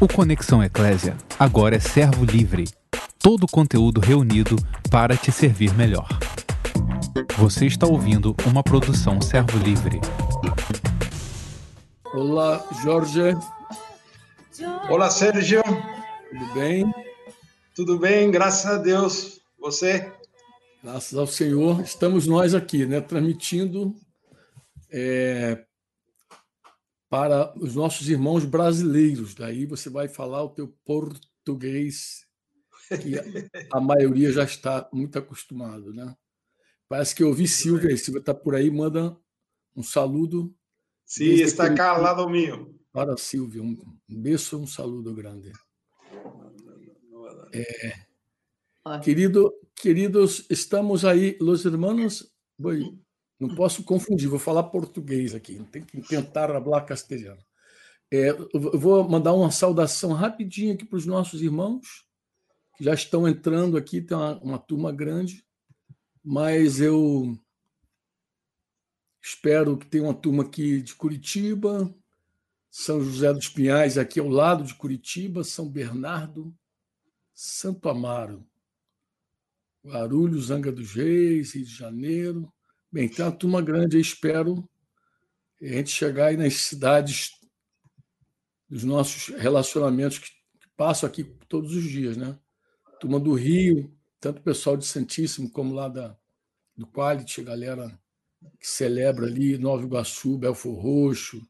O Conexão Eclésia agora é servo livre. Todo o conteúdo reunido para te servir melhor. Você está ouvindo uma produção servo livre. Olá, Jorge. Olá, Sérgio. Tudo bem? Tudo bem, graças a Deus. Você? Graças ao Senhor. Estamos nós aqui, né, transmitindo é, para os nossos irmãos brasileiros. Daí você vai falar o teu português, que a maioria já está muito acostumado, né? Parece que eu ouvi Silvia, Silvia está por aí, manda um saludo. Sim, está cá ao lado meu. Para Silvia, um beijo, um saludo grande. É, querido, queridos, estamos aí, los hermanos, não posso confundir, vou falar português aqui, tem que tentar falar castelhano. É, vou mandar uma saudação rapidinho aqui para os nossos irmãos, que já estão entrando aqui, tem uma, uma turma grande, mas eu espero que tenha uma turma aqui de Curitiba, São José dos Pinhais, aqui ao lado de Curitiba, São Bernardo, Santo Amaro, Guarulhos, Zanga dos Reis, Rio de Janeiro, Bem, tem uma turma grande, eu espero a gente chegar aí nas cidades dos nossos relacionamentos que, que passam aqui todos os dias, né? Turma do Rio, tanto o pessoal de Santíssimo como lá da, do Quality, a galera que celebra ali, Nova Iguaçu, Belfor Roxo,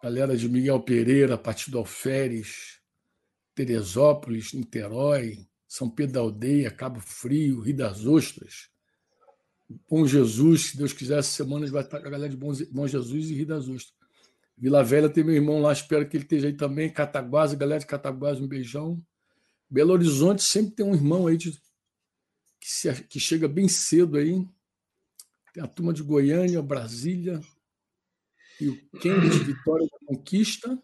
galera de Miguel Pereira, Partido Alferes, Teresópolis, Niterói, São Pedro da Aldeia, Cabo Frio, Rio das Ostras, Bom Jesus, se Deus quiser, essa semana vai estar com a galera de Bom Jesus e Rio das Ostras. Vila Velha tem meu irmão lá, espero que ele esteja aí também. Cataguases, galera de Cataguases, um beijão. Belo Horizonte sempre tem um irmão aí de, que, se, que chega bem cedo aí. Tem a turma de Goiânia, Brasília, e o Kenny de Vitória da Conquista,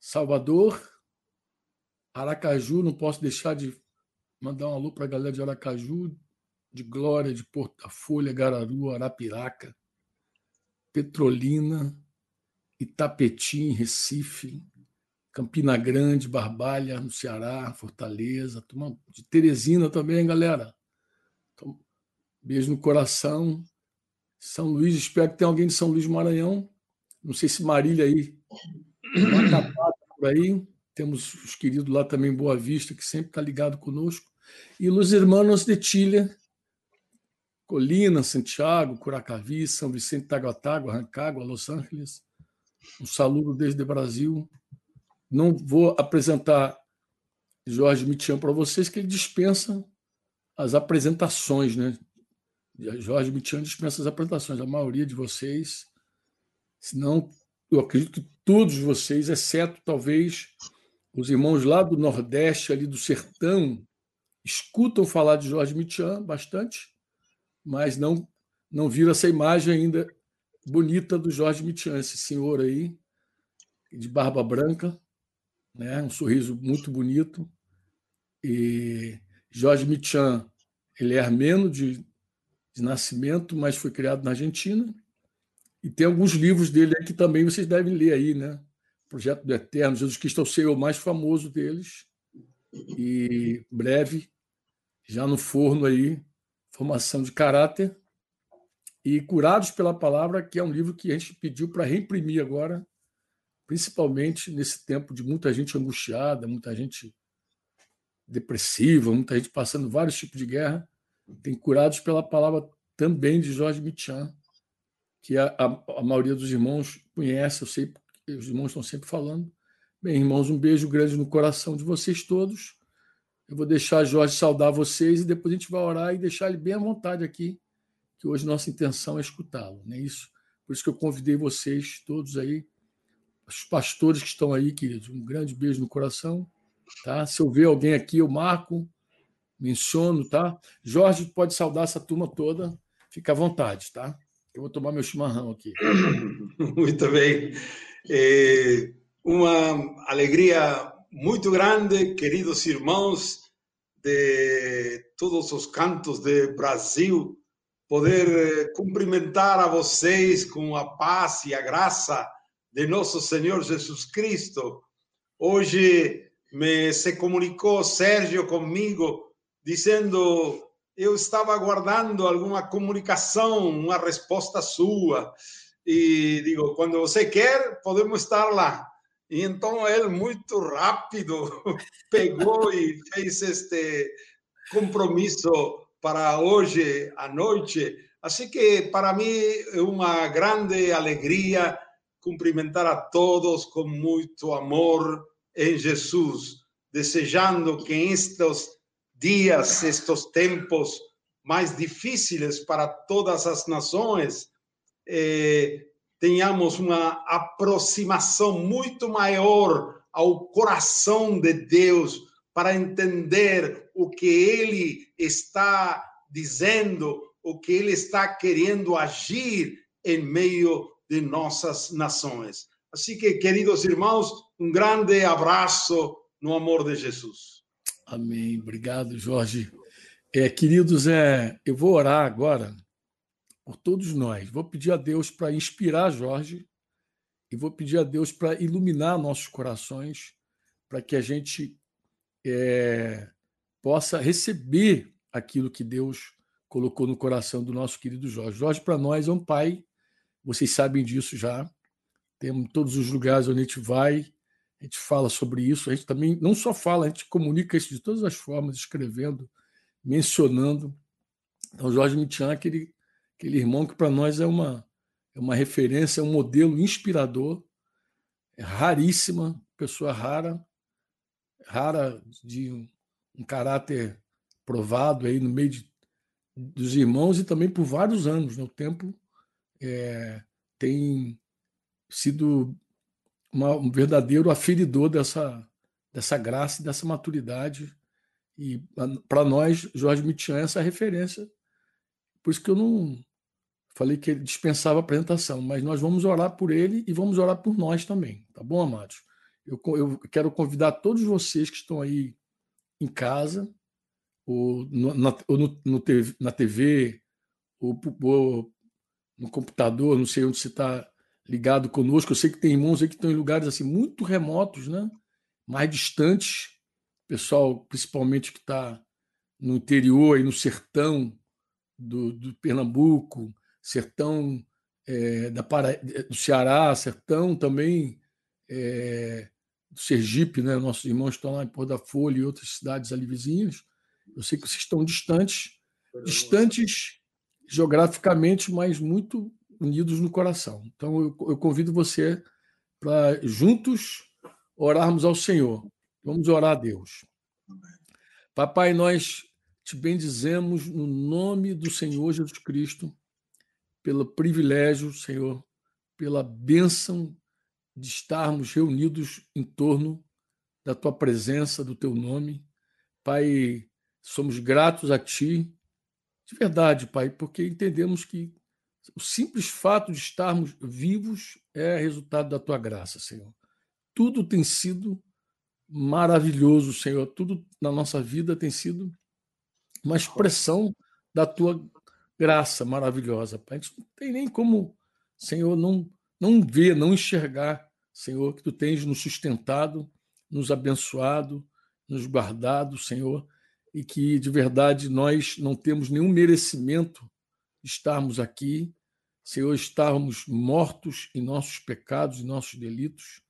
Salvador, Aracaju, não posso deixar de mandar um alô para a galera de Aracaju, de Glória, de Portafolha, Gararu, Arapiraca, Petrolina, Itapetim, Recife, Campina Grande, Barbalha, no Ceará, Fortaleza, de Teresina também, galera. Então, beijo no coração. São Luís, espero que tenha alguém de São Luís Maranhão. Não sei se Marília aí, Macapá por aí. Temos os queridos lá também, Boa Vista, que sempre está ligado conosco. E os irmãos de Chile, Colina, Santiago, Curacaví, São Vicente Taguatágua, Rancagua, Los Angeles. Um saludo desde o Brasil. Não vou apresentar Jorge Mitian para vocês, que ele dispensa as apresentações, né? Jorge Mitian dispensa as apresentações. A maioria de vocês, senão, eu acredito que todos vocês, exceto talvez os irmãos lá do Nordeste, ali do Sertão, escutam falar de Jorge Mitian bastante mas não não viram essa imagem ainda bonita do Jorge Mitian, esse senhor aí, de barba branca, né? um sorriso muito bonito. E Jorge Mitian, ele é armeno de, de nascimento, mas foi criado na Argentina. E tem alguns livros dele que também vocês devem ler aí, né? Projeto do Eterno, Jesus Cristo é o Senhor mais famoso deles. E breve, já no forno aí, formação de caráter e Curados pela Palavra, que é um livro que a gente pediu para reimprimir agora, principalmente nesse tempo de muita gente angustiada, muita gente depressiva, muita gente passando vários tipos de guerra. Tem Curados pela Palavra também de Jorge Michan, que a, a, a maioria dos irmãos conhece, eu sei, os irmãos estão sempre falando. Bem, irmãos, um beijo grande no coração de vocês todos. Eu vou deixar Jorge saudar vocês e depois a gente vai orar e deixar ele bem à vontade aqui, que hoje nossa intenção é escutá-lo, não é isso? Por isso que eu convidei vocês todos aí, os pastores que estão aí, queridos, um grande beijo no coração, tá? Se eu ver alguém aqui, eu marco, menciono, tá? Jorge pode saudar essa turma toda, fica à vontade, tá? Eu vou tomar meu chimarrão aqui. Muito bem. É uma alegria muito grande, queridos irmãos, de todos os cantos de Brasil, poder eh, cumprimentar a vocês com a paz e a graça de nosso Senhor Jesus Cristo, Hoje me se comunicou Sérgio comigo dizendo eu estava aguardando alguma comunicação, uma resposta sua. E digo, quando você quer, podemos estar lá. E então ele muito rápido pegou e fez este compromisso para hoje à noite. Assim que para mim é uma grande alegria cumprimentar a todos com muito amor em Jesus, desejando que estes dias, estes tempos mais difíceis para todas as nações, eh, tenhamos uma aproximação muito maior ao coração de Deus para entender o que ele está dizendo, o que ele está querendo agir em meio de nossas nações. Assim que, queridos irmãos, um grande abraço no amor de Jesus. Amém. Obrigado, Jorge. É, queridos, é, eu vou orar agora por todos nós. Vou pedir a Deus para inspirar Jorge e vou pedir a Deus para iluminar nossos corações, para que a gente é, possa receber aquilo que Deus colocou no coração do nosso querido Jorge. Jorge, para nós, é um pai, vocês sabem disso já. Temos todos os lugares onde a gente vai, a gente fala sobre isso. A gente também não só fala, a gente comunica isso de todas as formas, escrevendo, mencionando. Então, Jorge Mitian, aquele aquele irmão que para nós é uma, é uma referência, é um modelo inspirador, é raríssima, pessoa rara, rara de um, um caráter provado aí no meio de, dos irmãos e também por vários anos. Né? Tempo é, tem sido uma, um verdadeiro aferidor dessa, dessa graça e dessa maturidade. E para nós, Jorge Mitian é essa referência. Por isso que eu não, Falei que ele dispensava apresentação, mas nós vamos orar por ele e vamos orar por nós também, tá bom, amados? Eu, eu quero convidar todos vocês que estão aí em casa, ou, no, na, ou no, no TV, na TV, ou, ou, no computador, não sei onde você está ligado conosco. Eu sei que tem irmãos aí que estão em lugares assim muito remotos, né? mais distantes, pessoal, principalmente que está no interior, aí no sertão do, do Pernambuco, sertão é, da Para... do Ceará, sertão também é, do Sergipe, né? Nossos irmãos estão lá em Porto da Folha e outras cidades ali vizinhas. Eu sei que vocês estão distantes, distantes geograficamente, mas muito unidos no coração. Então eu, eu convido você para juntos orarmos ao Senhor. Vamos orar a Deus. Papai, nós te bendizemos no nome do Senhor Jesus Cristo pelo privilégio, Senhor, pela bênção de estarmos reunidos em torno da tua presença, do teu nome. Pai, somos gratos a ti, de verdade, Pai, porque entendemos que o simples fato de estarmos vivos é resultado da tua graça, Senhor. Tudo tem sido maravilhoso, Senhor. Tudo na nossa vida tem sido uma expressão da tua graça maravilhosa, Pai. Gente não tem nem como, Senhor, não, não ver, não enxergar, Senhor, que Tu tens nos sustentado, nos abençoado, nos guardado, Senhor, e que de verdade nós não temos nenhum merecimento de estarmos aqui, Senhor, estarmos mortos em nossos pecados e nossos delitos,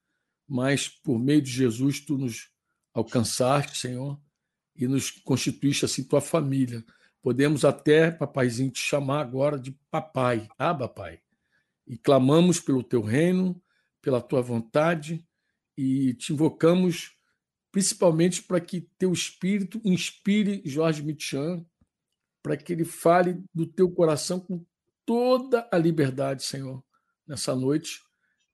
mas por meio de Jesus Tu nos alcançaste, Senhor, e nos constituíste assim tua família. Podemos até, papaizinho, te chamar agora de papai, aba pai. E clamamos pelo teu reino, pela tua vontade e te invocamos principalmente para que teu espírito inspire Jorge Michan, para que ele fale do teu coração com toda a liberdade, Senhor, nessa noite,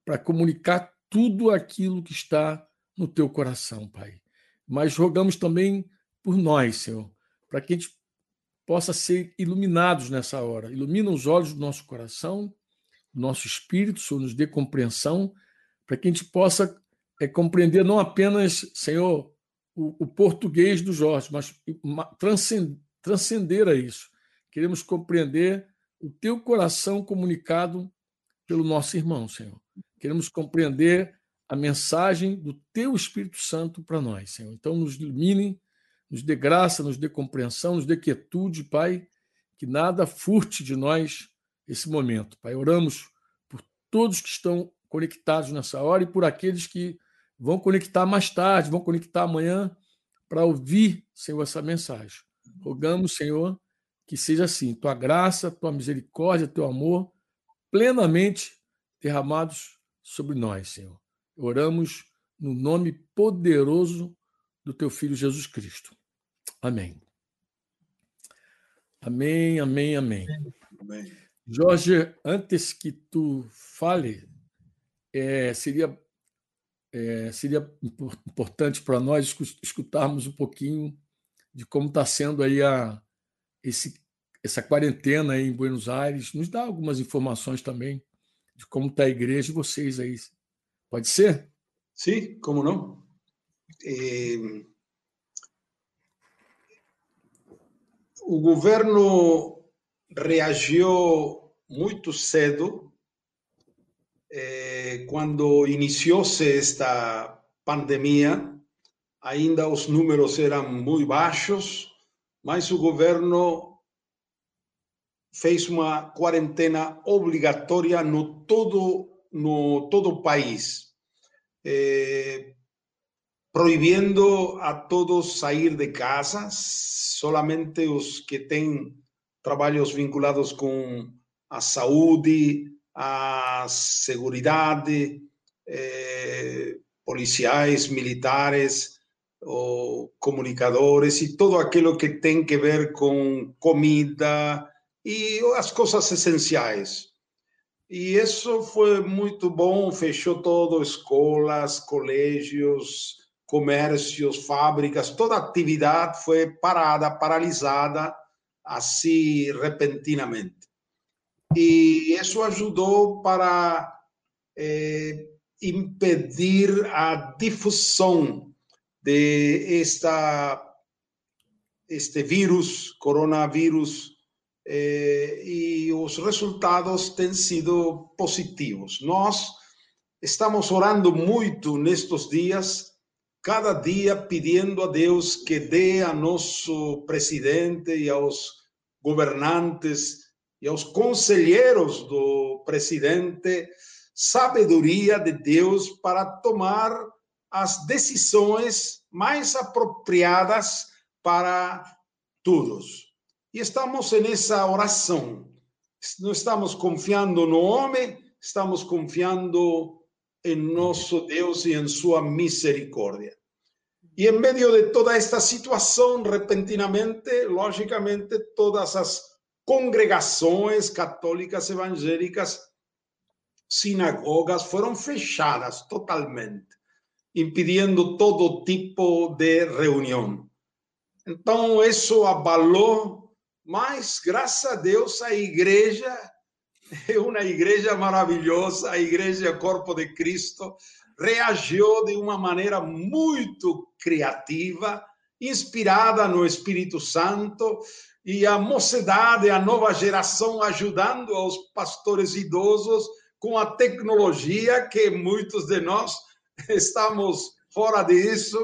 para comunicar tudo aquilo que está no teu coração, Pai. Mas rogamos também por nós, Senhor, para que a gente possa ser iluminados nessa hora. Ilumina os olhos do nosso coração, do nosso espírito, Senhor, nos dê compreensão, para que a gente possa é, compreender não apenas, Senhor, o, o português do Jorge, mas transcender, transcender a isso. Queremos compreender o teu coração comunicado pelo nosso irmão, Senhor. Queremos compreender a mensagem do Teu Espírito Santo para nós, Senhor. Então, nos ilumine, nos dê graça, nos dê compreensão, nos dê quietude, Pai, que nada furte de nós esse momento. Pai, oramos por todos que estão conectados nessa hora e por aqueles que vão conectar mais tarde, vão conectar amanhã para ouvir, Senhor, essa mensagem. Rogamos, Senhor, que seja assim, tua graça, tua misericórdia, teu amor plenamente derramados sobre nós, Senhor. Oramos no nome poderoso do teu filho Jesus Cristo. Amém. Amém, amém, amém. amém. Jorge, antes que tu fale, é, seria é, seria importante para nós escutarmos um pouquinho de como está sendo aí a, esse, essa quarentena aí em Buenos Aires. Nos dá algumas informações também de como está a igreja de vocês aí. Pode ser? Sim, como não? Eh, o governo reagiu muito cedo eh, quando iniciou-se esta pandemia. Ainda os números eram muito baixos, mas o governo fez uma quarentena obrigatória no todo no todo o país, eh, proibindo a todos sair de casa, solamente os que têm trabalhos vinculados com a saúde, a seguridade, eh, policiais, militares, ou comunicadores e todo aquilo que tem que ver com comida e as coisas essenciais. E isso foi muito bom, fechou todo, escolas, colégios, comércios, fábricas, toda atividade foi parada, paralisada, assim, repentinamente. E isso ajudou para eh, impedir a difusão de esta este vírus, coronavírus, eh, e os resultados têm sido positivos. Nós estamos orando muito nestes dias, cada dia pedindo a Deus que dê a nosso presidente e aos governantes e aos conselheiros do presidente sabedoria de Deus para tomar as decisões mais apropriadas para todos. E estamos nessa oração. Não estamos confiando no homem, estamos confiando em nosso Deus e em sua misericórdia. E em meio de toda esta situação, repentinamente, logicamente, todas as congregações católicas evangélicas, sinagogas foram fechadas totalmente impedindo todo tipo de reunião. Então, isso abalou, mas graças a Deus a igreja é uma igreja maravilhosa, a igreja Corpo de Cristo, reagiu de uma maneira muito criativa, inspirada no Espírito Santo, e a mocidade, a nova geração ajudando aos pastores idosos com a tecnologia que muitos de nós estamos fora disso.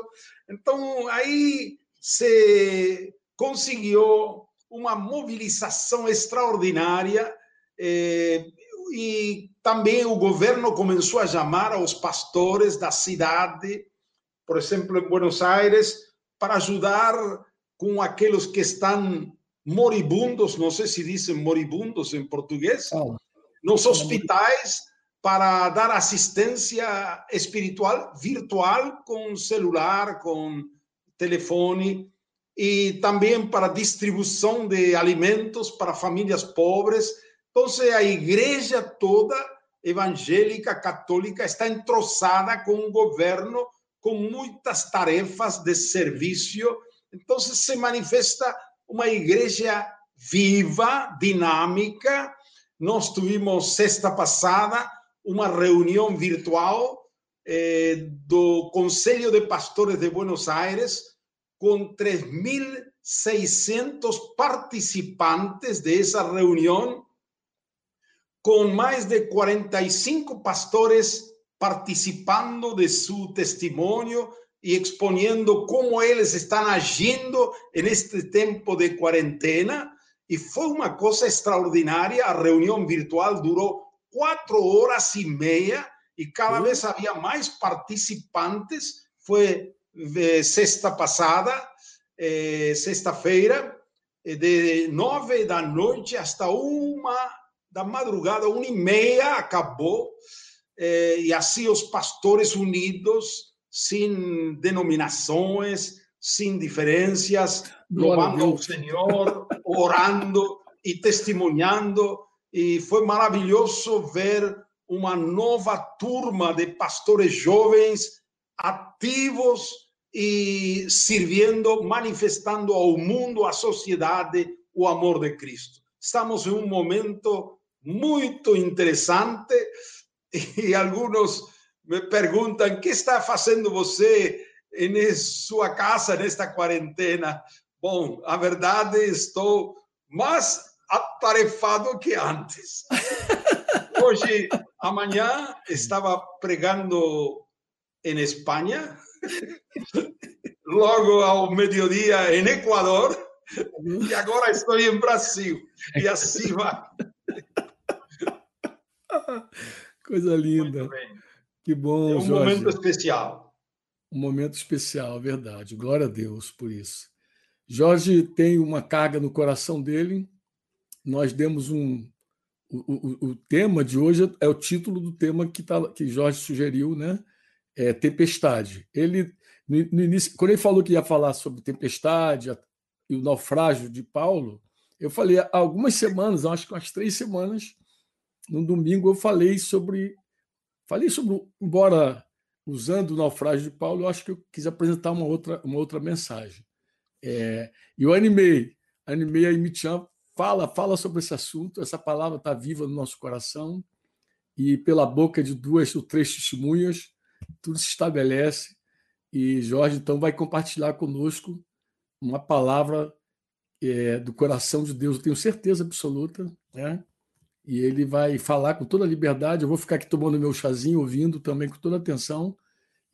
Então, aí se conseguiu uma mobilização extraordinária eh, e também o governo começou a chamar aos pastores da cidade, por exemplo, em Buenos Aires, para ajudar com aqueles que estão moribundos, não sei se dizem moribundos em português, oh. nos hospitais para dar assistência espiritual virtual com celular, com telefone e também para distribuição de alimentos para famílias pobres. Então, a igreja toda evangélica católica está entroçada com o governo com muitas tarefas de serviço. Então, se manifesta uma igreja viva, dinâmica. Nós tivemos sexta passada uma reunião virtual eh, do Conselho de Pastores de Buenos Aires, com 3.600 participantes dessa reunião, com mais de 45 pastores participando de su testimonio y exponiendo cómo ellos están agindo en este tiempo de cuarentena. Y fue una cosa extraordinaria. La reunión virtual duró cuatro horas y media y cada vez había más participantes. Fue de sexta passada, eh, sexta-feira, eh, de nove da noite hasta uma da madrugada, uma e meia, acabou. Eh, e assim os pastores unidos, sem denominações, sem diferenças, louvando ao Senhor, orando e testemunhando. E foi maravilhoso ver uma nova turma de pastores jovens ativos e servindo, manifestando ao mundo, à sociedade, o amor de Cristo. Estamos em um momento muito interessante e alguns me perguntam: o que está fazendo você em sua casa nesta quarentena? Bom, a verdade, estou mais atarefado que antes. Hoje, amanhã, estava pregando em Espanha logo ao meio-dia em Equador, e agora estou em Brasil. E assim vai. Coisa linda. Que bom, é um Jorge. momento especial. Um momento especial, verdade. Glória a Deus por isso. Jorge tem uma carga no coração dele. Nós demos um. O, o, o tema de hoje é o título do tema que, tá, que Jorge sugeriu, né? é, tempestade. Ele, no, início, quando ele falou que ia falar sobre tempestade e o naufrágio de Paulo, eu falei há algumas semanas, acho que umas três semanas, no domingo eu falei sobre, falei sobre, embora usando o naufrágio de Paulo, eu acho que eu quis apresentar uma outra, uma outra mensagem. É, eu animei, animei a Imitian, fala, fala sobre esse assunto, essa palavra está viva no nosso coração, e pela boca de duas ou três testemunhas, tudo se estabelece e Jorge então vai compartilhar conosco uma palavra é, do coração de Deus, eu tenho certeza absoluta, né? E ele vai falar com toda a liberdade. Eu vou ficar aqui tomando meu chazinho, ouvindo também com toda atenção,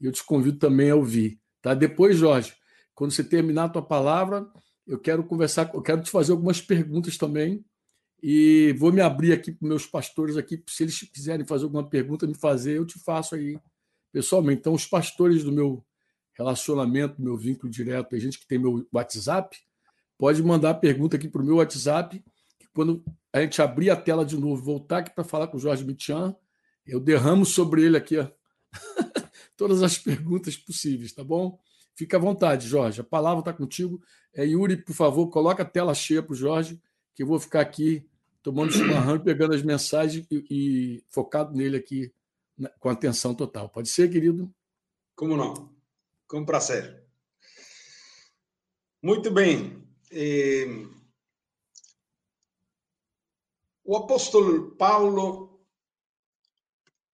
e eu te convido também a ouvir, tá? Depois, Jorge, quando você terminar a tua palavra, eu quero conversar, eu quero te fazer algumas perguntas também, e vou me abrir aqui para meus pastores aqui, se eles quiserem fazer alguma pergunta, me fazer, eu te faço aí pessoalmente. Então, os pastores do meu relacionamento, do meu vínculo direto, a gente que tem meu WhatsApp, pode mandar pergunta aqui para o meu WhatsApp, que quando a gente abrir a tela de novo, voltar aqui para falar com o Jorge Mitian, eu derramo sobre ele aqui ó, todas as perguntas possíveis, tá bom? Fica à vontade, Jorge. A palavra está contigo. É, Yuri, por favor, coloca a tela cheia para o Jorge, que eu vou ficar aqui tomando chimarrão e pegando as mensagens e, e focado nele aqui com atenção total. Pode ser, querido? Como não? Com prazer. Muito bem. Eh, o apóstolo Paulo,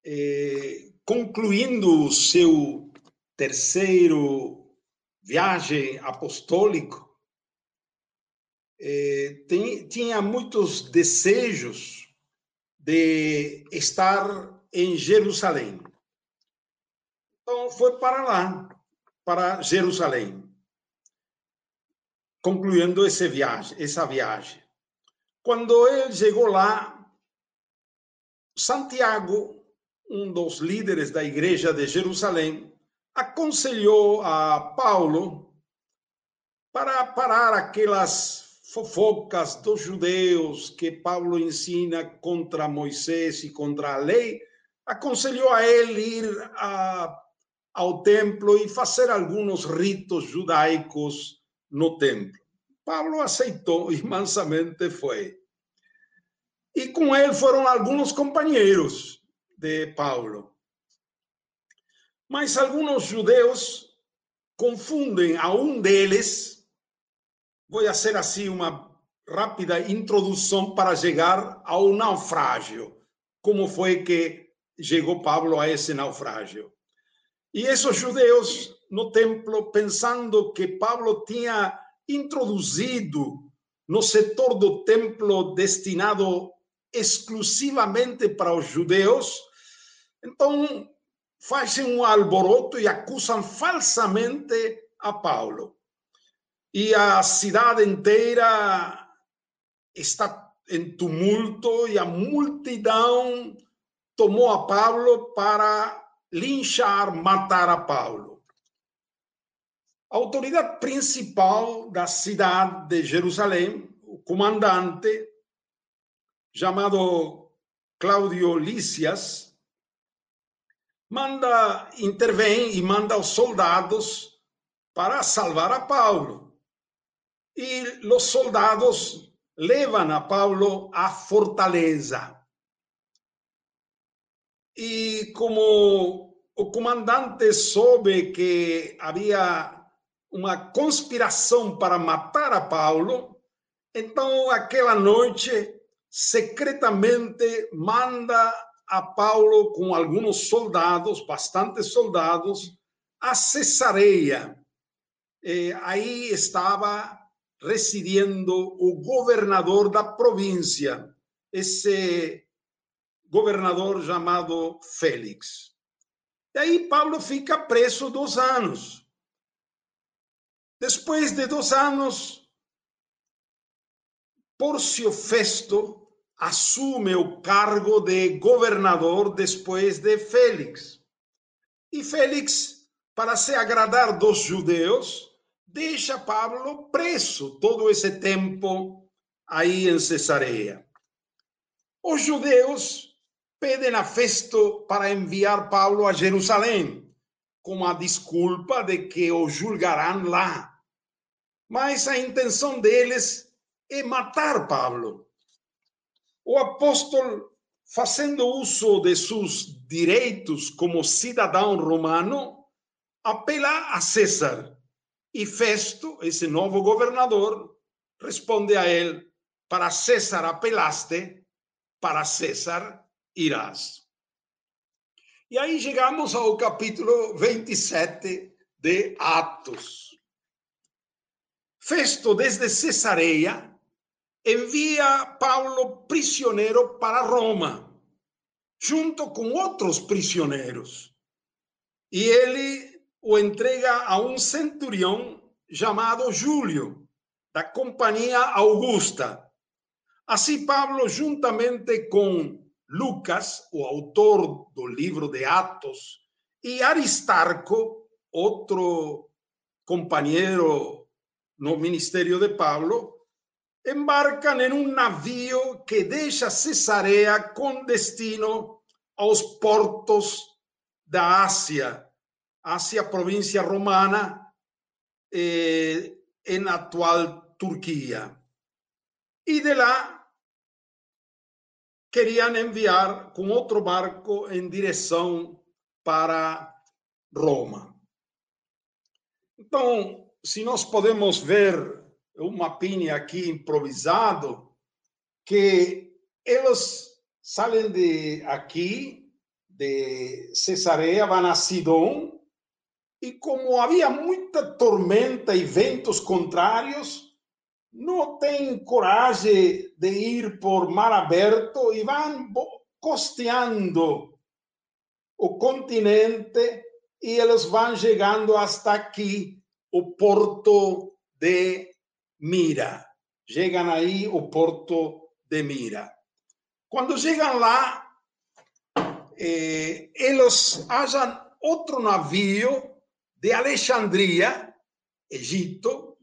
eh, concluindo o seu terceiro viagem apostólico, eh, tem, tinha muitos desejos de estar em Jerusalém. Então foi para lá, para Jerusalém, concluindo esse viagem, essa viagem. Quando ele chegou lá, Santiago, um dos líderes da igreja de Jerusalém, aconselhou a Paulo para parar aquelas fofocas dos judeus que Paulo ensina contra Moisés e contra a lei aconselhou a ele ir a, ao templo e fazer alguns ritos judaicos no templo. Paulo aceitou e mansamente foi. E com ele foram alguns companheiros de Paulo. Mas alguns judeus confundem a um deles. Vou fazer assim uma rápida introdução para chegar ao naufrágio. Como foi que chegou Pablo a esse naufrágio. E esses judeus no templo, pensando que Pablo tinha introduzido no setor do templo destinado exclusivamente para os judeus, então fazem um alboroto e acusam falsamente a Paulo. E a cidade inteira está em tumulto e a multidão tomou a Paulo para linchar, matar a Paulo. A autoridade principal da cidade de Jerusalém, o comandante, chamado Claudio Lícias, manda, intervém e manda os soldados para salvar a Paulo. E os soldados levam a Paulo à fortaleza. E como o comandante soube que havia uma conspiração para matar a Paulo, então aquela noite secretamente manda a Paulo com alguns soldados, bastantes soldados, a Cesareia. E aí estava residindo o governador da província, esse governador chamado Félix. E aí Paulo fica preso dois anos. Depois de dois anos, Porcio Festo assume o cargo de governador depois de Félix. E Félix, para se agradar dos judeus, deixa Pablo preso todo esse tempo aí em Cesareia. Os judeus pedem a Festo para enviar Paulo a Jerusalém, com a desculpa de que o julgarão lá. Mas a intenção deles é matar Paulo o apóstolo, fazendo uso de seus direitos como cidadão romano, apela a César. E Festo, esse novo governador, responde a ele: Para César apelaste, para César irás. E aí chegamos ao capítulo 27 de Atos. Festo, desde Cesareia, envia Paulo prisioneiro para Roma, junto com outros prisioneiros. E ele o entrega a um centurião chamado Júlio, da Companhia Augusta. Assim, Paulo, juntamente com Lucas, o autor do livro de Atos, e Aristarco, outro companheiro no ministério de Paulo, embarcan en un navío que deixa Cesarea con destino aos portos da Ásia, Ásia, província romana, eh, em atual Turquia. E de lá queriam enviar com outro barco em direção para Roma. Então, se nós podemos ver um mapinha aqui improvisado, que eles saem de aqui, de Cesareia, vão a Sidon, e como havia muita tormenta e ventos contrários, não têm coragem de ir por mar aberto e vão costeando o continente e eles vão chegando hasta aqui, o porto de Mira. Chegam aí o porto de Mira. Quando chegam lá, eh, eles acham outro navio de Alexandria, Egito.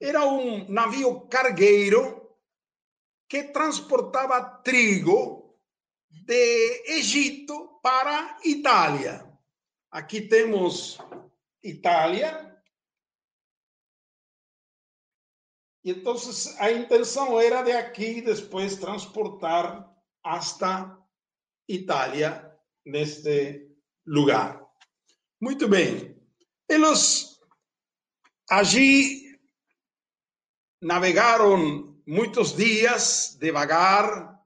Era um navio cargueiro que transportava trigo de Egito para Itália. Aqui temos Itália, E então a intenção era de aqui depois transportar hasta Itália, neste lugar. Muito bem. Eles allí navegaram muitos dias devagar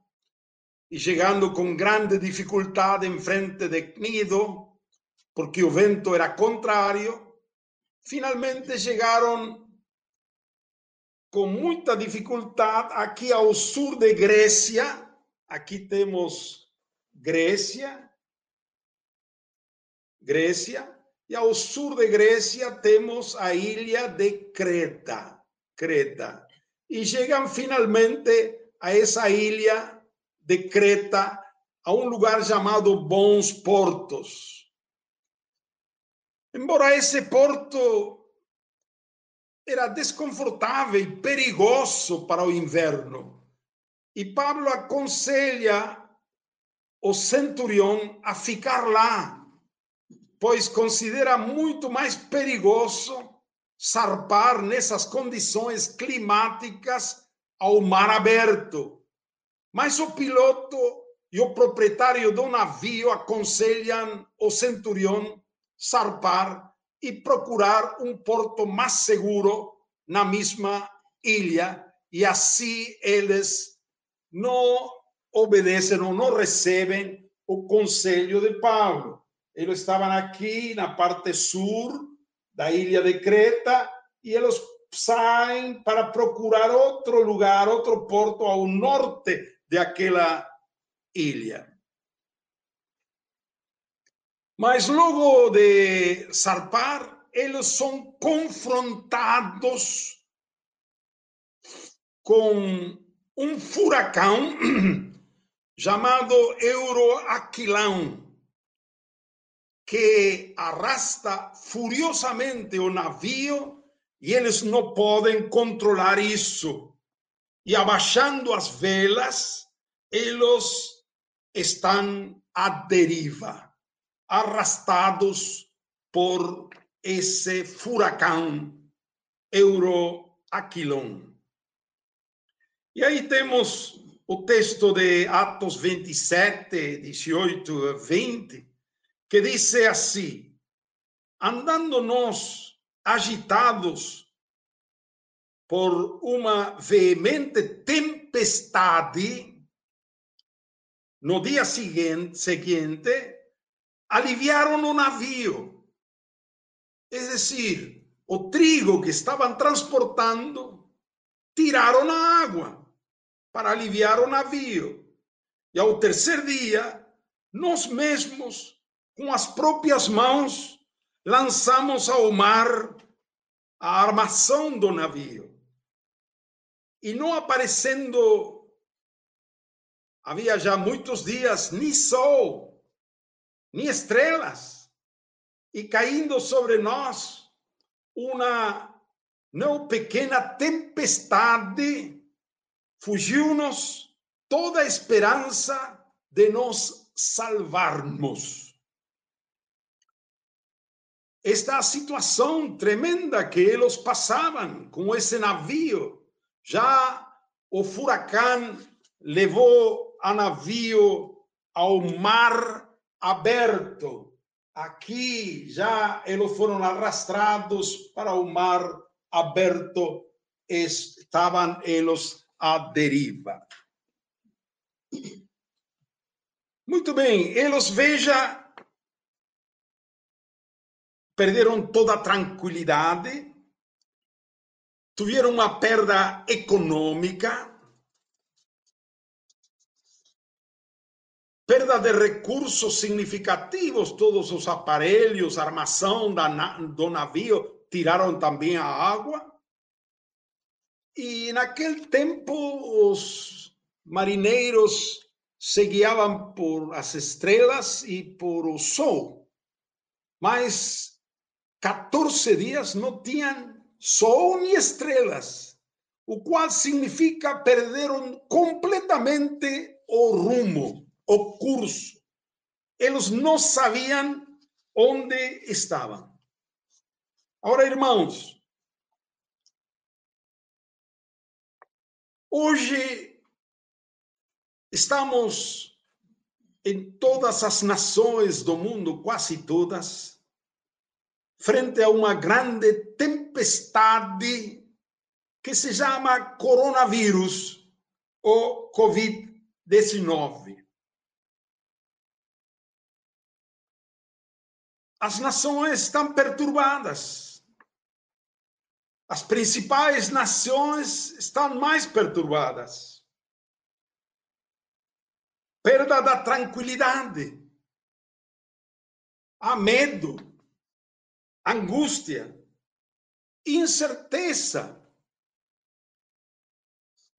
e chegando com grande dificuldade em frente de Cnido, porque o vento era contrário, finalmente chegaram com muita dificuldade aqui ao sul de Grécia. Aqui temos Grécia. Grécia, e ao sul de Grécia temos a ilha de Creta. Creta. E chegam finalmente a essa ilha de Creta, a um lugar chamado Bons Portos. Embora esse porto era desconfortável e perigoso para o inverno, e Pablo aconselha o centurião a ficar lá, pois considera muito mais perigoso zarpar nessas condições climáticas ao mar aberto. Mas o piloto e o proprietário do navio aconselham o centurião zarpar e procurar um porto mais seguro na mesma ilha, e assim eles não obedecem ou não recebem o conselho de Paulo. Eles estavam aqui na parte sul da ilha de Creta e eles saem para procurar outro lugar, outro porto ao norte daquela ilha. Mas logo de zarpar, eles são confrontados com um furacão chamado Euroaquilão, que arrasta furiosamente o navio e eles não podem controlar isso. E abaixando as velas, eles estão à deriva, arrastados por esse furacão Euroaquilão. E aí temos o texto de Atos 27, 18 20, que diz assim: andando nós agitados por uma veemente tempestade, no dia seguinte, seguinte aliviaram o navio. É decir, o trigo que estavam transportando, tiraram na água para aliviar o navio. E ao terceiro dia, nós mesmos, com as próprias mãos, lançamos ao mar a armação do navio. E não aparecendo, havia já muitos dias, nem sol, nem estrelas, e caindo sobre nós uma não pequena tempestade fugiu-nos toda a esperança de nos salvarmos. Esta situação tremenda que eles passavam com esse navio, já o furacão levou a navio ao mar aberto. Aqui já eles foram arrastrados para o mar aberto, estavam eles à deriva. Muito bem, eles veja perderam toda a tranquilidade, tiveram uma perda econômica, perda de recursos significativos, todos os aparelhos, armação do navio tiraram também a água. E naquele tempo os marinheiros se guiavam por as estrelas e por o sol. Mas 14 dias não tinham sol nem estrelas, o qual significa perderam completamente o rumo, o curso. Eles não sabiam onde estavam. Agora, irmãos, Hoje estamos em todas as nações do mundo, quase todas, frente a uma grande tempestade que se chama coronavírus ou Covid-19. As nações estão perturbadas as principais nações estão mais perturbadas. Perda da tranquilidade. há medo, angústia, incerteza.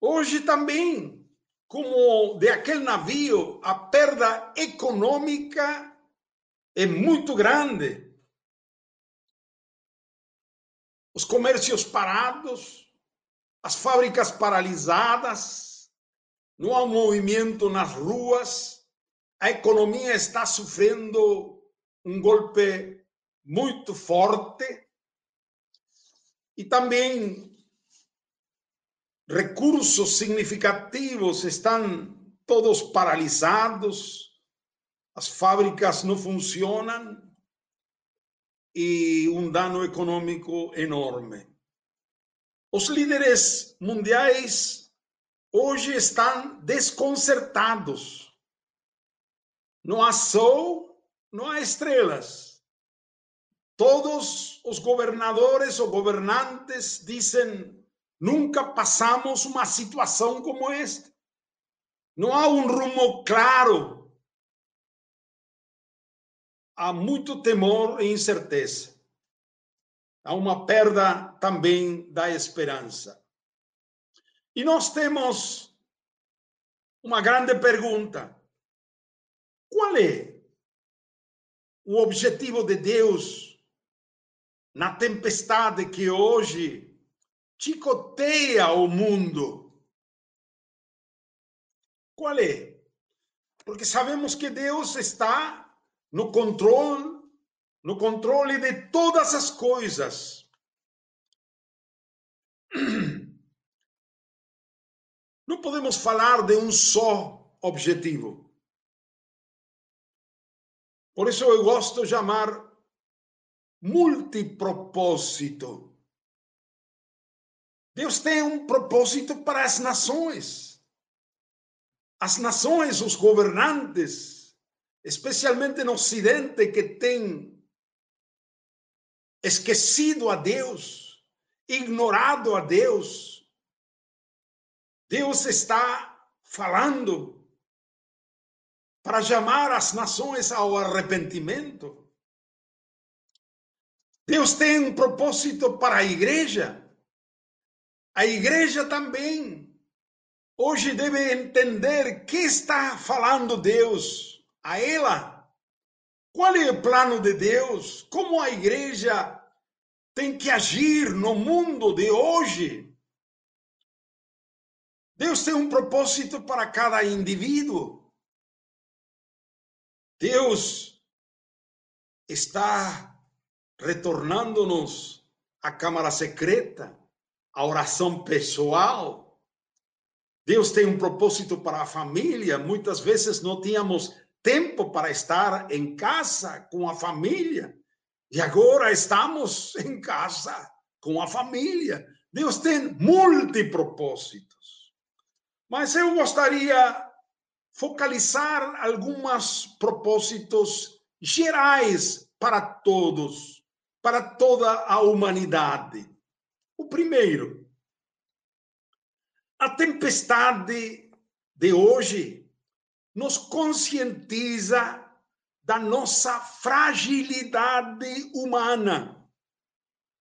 Hoje também, como de aquele navio, a perda econômica é muito grande. Os comércios parados, as fábricas paralisadas, não há movimento nas ruas, a economia está sofrendo um golpe muito forte e também recursos significativos estão todos paralisados, as fábricas não funcionam e um dano econômico enorme. Os líderes mundiais hoje estão desconcertados. Não há sol, não há estrelas. Todos os governadores ou governantes dizem: nunca passamos uma situação como esta. Não há um rumo claro. Há muito temor e incerteza. Há uma perda também da esperança. E nós temos uma grande pergunta: qual é o objetivo de Deus na tempestade que hoje chicoteia o mundo. Qual é? Porque sabemos que Deus está no controle, no controle de todas as coisas. Não podemos falar de um só objetivo. Por isso eu gosto de chamar multipropósito. Deus tem um propósito para as nações. As nações, os governantes, especialmente no Ocidente, que tem esquecido a Deus, ignorado a Deus. Deus está falando para chamar as nações ao arrependimento. Deus tem um propósito para a igreja. A igreja também hoje deve entender que está falando Deus a ela. Qual é o plano de Deus? Como a igreja tem que agir no mundo de hoje? Deus tem um propósito para cada indivíduo. Deus está retornando-nos à câmara secreta, à oração pessoal. Deus tem um propósito para a família. Muitas vezes não tínhamos tempo para estar em casa com a família. E agora estamos em casa com a família. Deus tem multipropósitos. Mas eu gostaria focalizar alguns propósitos gerais para todos para toda a humanidade. O primeiro, a tempestade de hoje nos conscientiza da nossa fragilidade humana,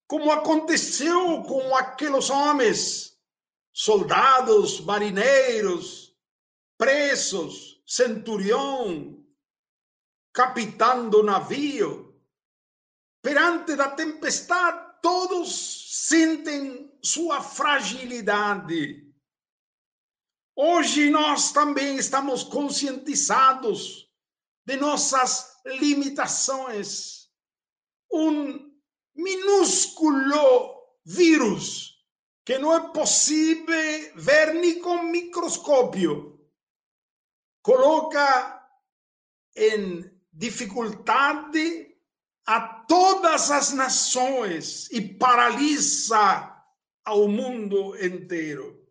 como aconteceu com aqueles homens, soldados, marinheiros, presos, centurião, capitão do navio, perante da tempestade, todos sentem sua fragilidade. Hoje nós também estamos conscientizados de nossas limitações. Um minúsculo vírus que não é possível ver nem com microscópio coloca em dificuldade a todas as nações e paralisa ao mundo inteiro.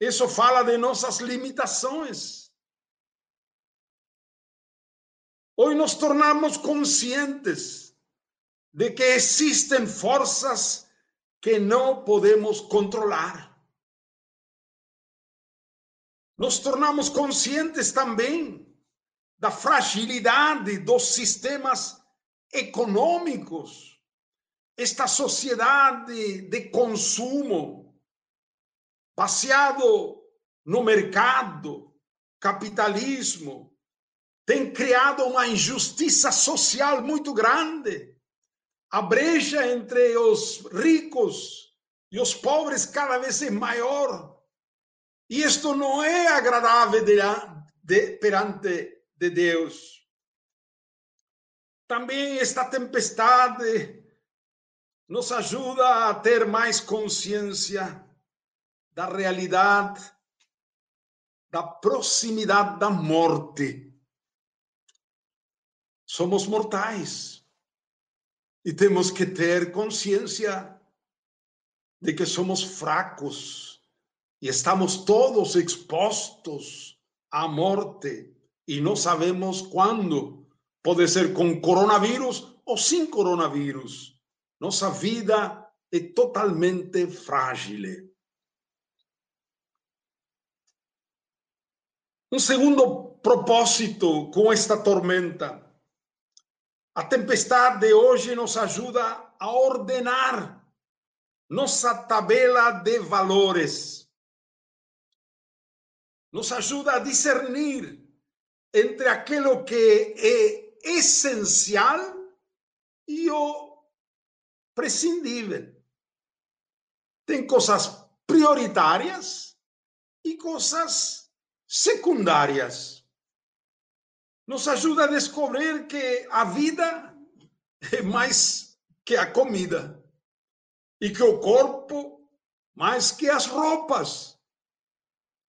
Isso fala de nossas limitações. Hoje nos tornamos conscientes de que existem forças que não podemos controlar. Nos tornamos conscientes também da fragilidade dos sistemas econômicos, esta sociedade de consumo, baseado no mercado, capitalismo, tem criado uma injustiça social muito grande. A brecha entre os ricos e os pobres cada vez é maior. E isto não é agradável de, de, perante de Deus. Também esta tempestade nos ajuda a ter mais consciência da realidade, da proximidade da morte. Somos mortais e temos que ter consciência de que somos fracos e estamos todos expostos à morte e não sabemos quando. Pode ser com coronavírus ou sem coronavírus. Nossa vida é totalmente frágil. Um segundo propósito com esta tormenta a tempestade de hoje nos ajuda a ordenar nossa tabela de valores. Nos ajuda a discernir entre aquilo que essencial e o prescindível. Tem coisas prioritárias e coisas secundárias nos ajuda a descobrir que a vida é mais que a comida e que o corpo mais que as roupas.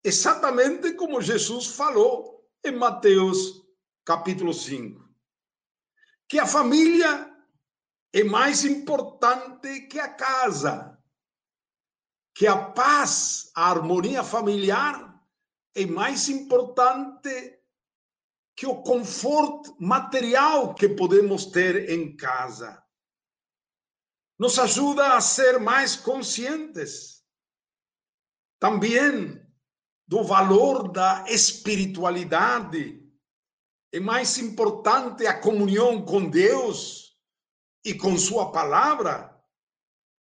Exatamente como Jesus falou em Mateus capítulo 5. Que a família é mais importante que a casa. Que a paz, a harmonia familiar é mais importante que o conforto material que podemos ter em casa. Nos ajuda a ser mais conscientes também do valor da espiritualidade. É mais importante a comunhão com Deus e com Sua palavra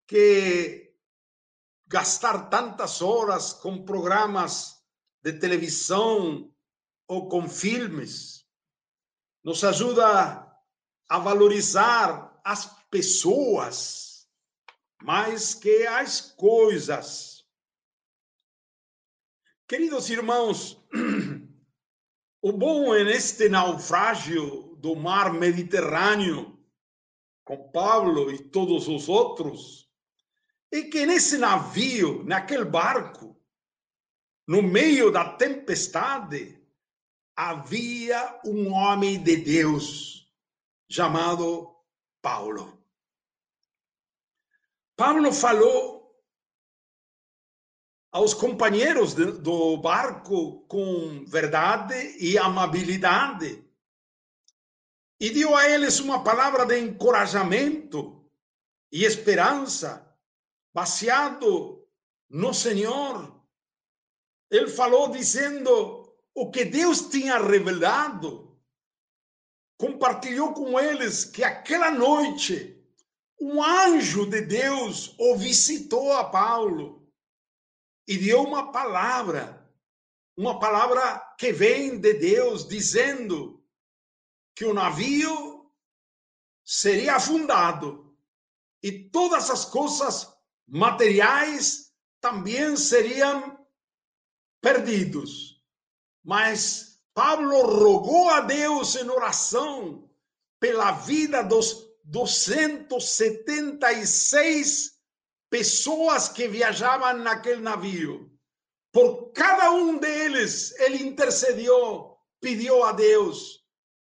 que gastar tantas horas com programas de televisão ou com filmes, nos ajuda a valorizar as pessoas mais que as coisas. Queridos irmãos, o bom é neste naufrágio do mar Mediterrâneo, com Paulo e todos os outros, é que nesse navio, naquele barco, no meio da tempestade, havia um homem de Deus chamado Paulo. Paulo falou aos companheiros do barco com verdade e amabilidade e deu a eles uma palavra de encorajamento e esperança baseado no Senhor. Ele falou dizendo: o que Deus tinha revelado, compartilhou com eles que aquela noite um anjo de Deus o visitou a Paulo e deu uma palavra, uma palavra que vem de Deus, dizendo que o navio seria afundado e todas as coisas materiais também seriam perdidos. Mas Pablo rogou a Deus em oração pela vida dos 276 pessoas que viajavam naquele navio. Por cada um deles, ele intercedeu, pediu a Deus,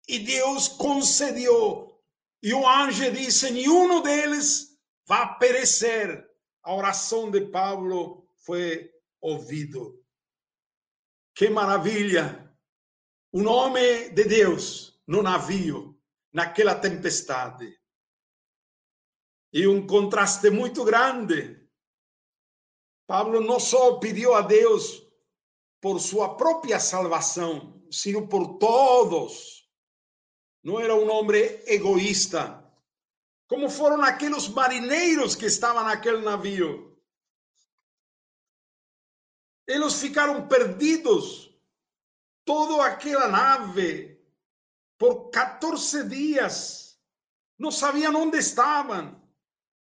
e Deus concedeu. E o anjo disse: nenhum deles vai perecer. A oração de Pablo foi ouvido. Que maravilha! O nome de Deus no navio, naquela tempestade. E um contraste muito grande. Pablo não só pediu a Deus por sua própria salvação, sino por todos. Não era um homem egoísta, como foram aqueles marinheiros que estavam naquele navio. Eles ficaram perdidos, toda aquela nave, por 14 dias. Não sabiam onde estavam.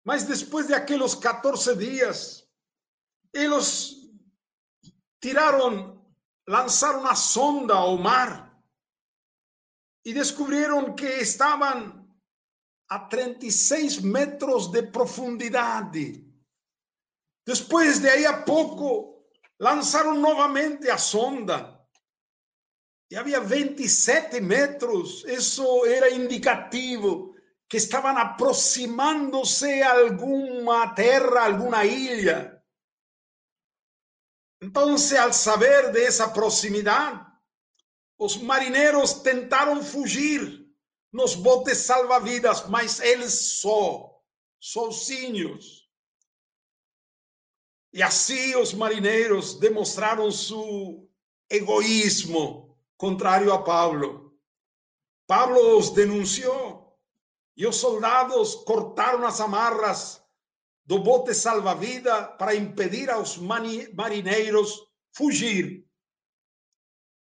Mas depois de aqueles 14 dias, eles tiraram, lançaram a sonda ao mar e descobriram que estavam a 36 metros de profundidade. Depois de aí a pouco, lançaram novamente a sonda. E havia 27 metros. Isso era indicativo que estavam aproximando-se a alguma terra, alguma ilha. Então, ao saber dessa proximidade, os marinheiros tentaram fugir nos botes salva-vidas, mas eles só, sozinhos. E assim os marinheiros demonstraram seu egoísmo contrário a Paulo. Paulo os denunciou e os soldados cortaram as amarras do bote salva-vida para impedir aos marinheiros fugir.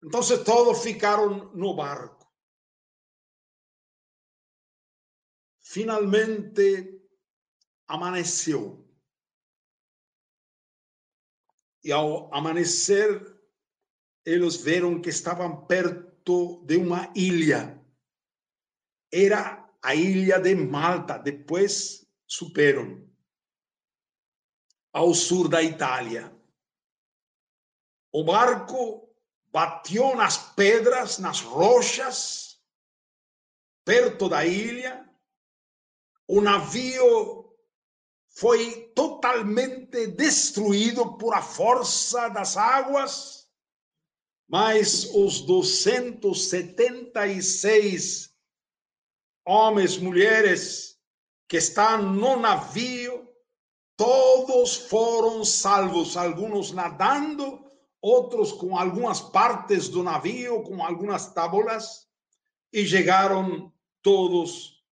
Então todos ficaram no barco. Finalmente amanheceu. E ao amanhecer, eles viram que estavam perto de uma ilha. Era a ilha de Malta, depois superam ao sul da Itália. O barco bateu nas pedras, nas rochas, perto da ilha. O navio foi totalmente destruído por a força das águas, mas os 276 homens, mulheres que estão no navio, todos foram salvos, alguns nadando, outros com algumas partes do navio, com algumas tábuas, e chegaram todos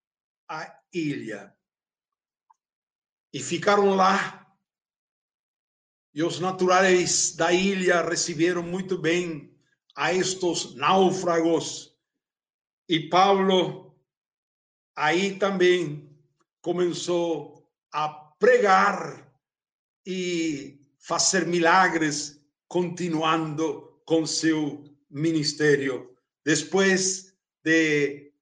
à ilha. E ficaram lá. E os naturais da ilha receberam muito bem a estes náufragos. E Paulo aí também começou a pregar e fazer milagres, continuando com seu ministério. Depois de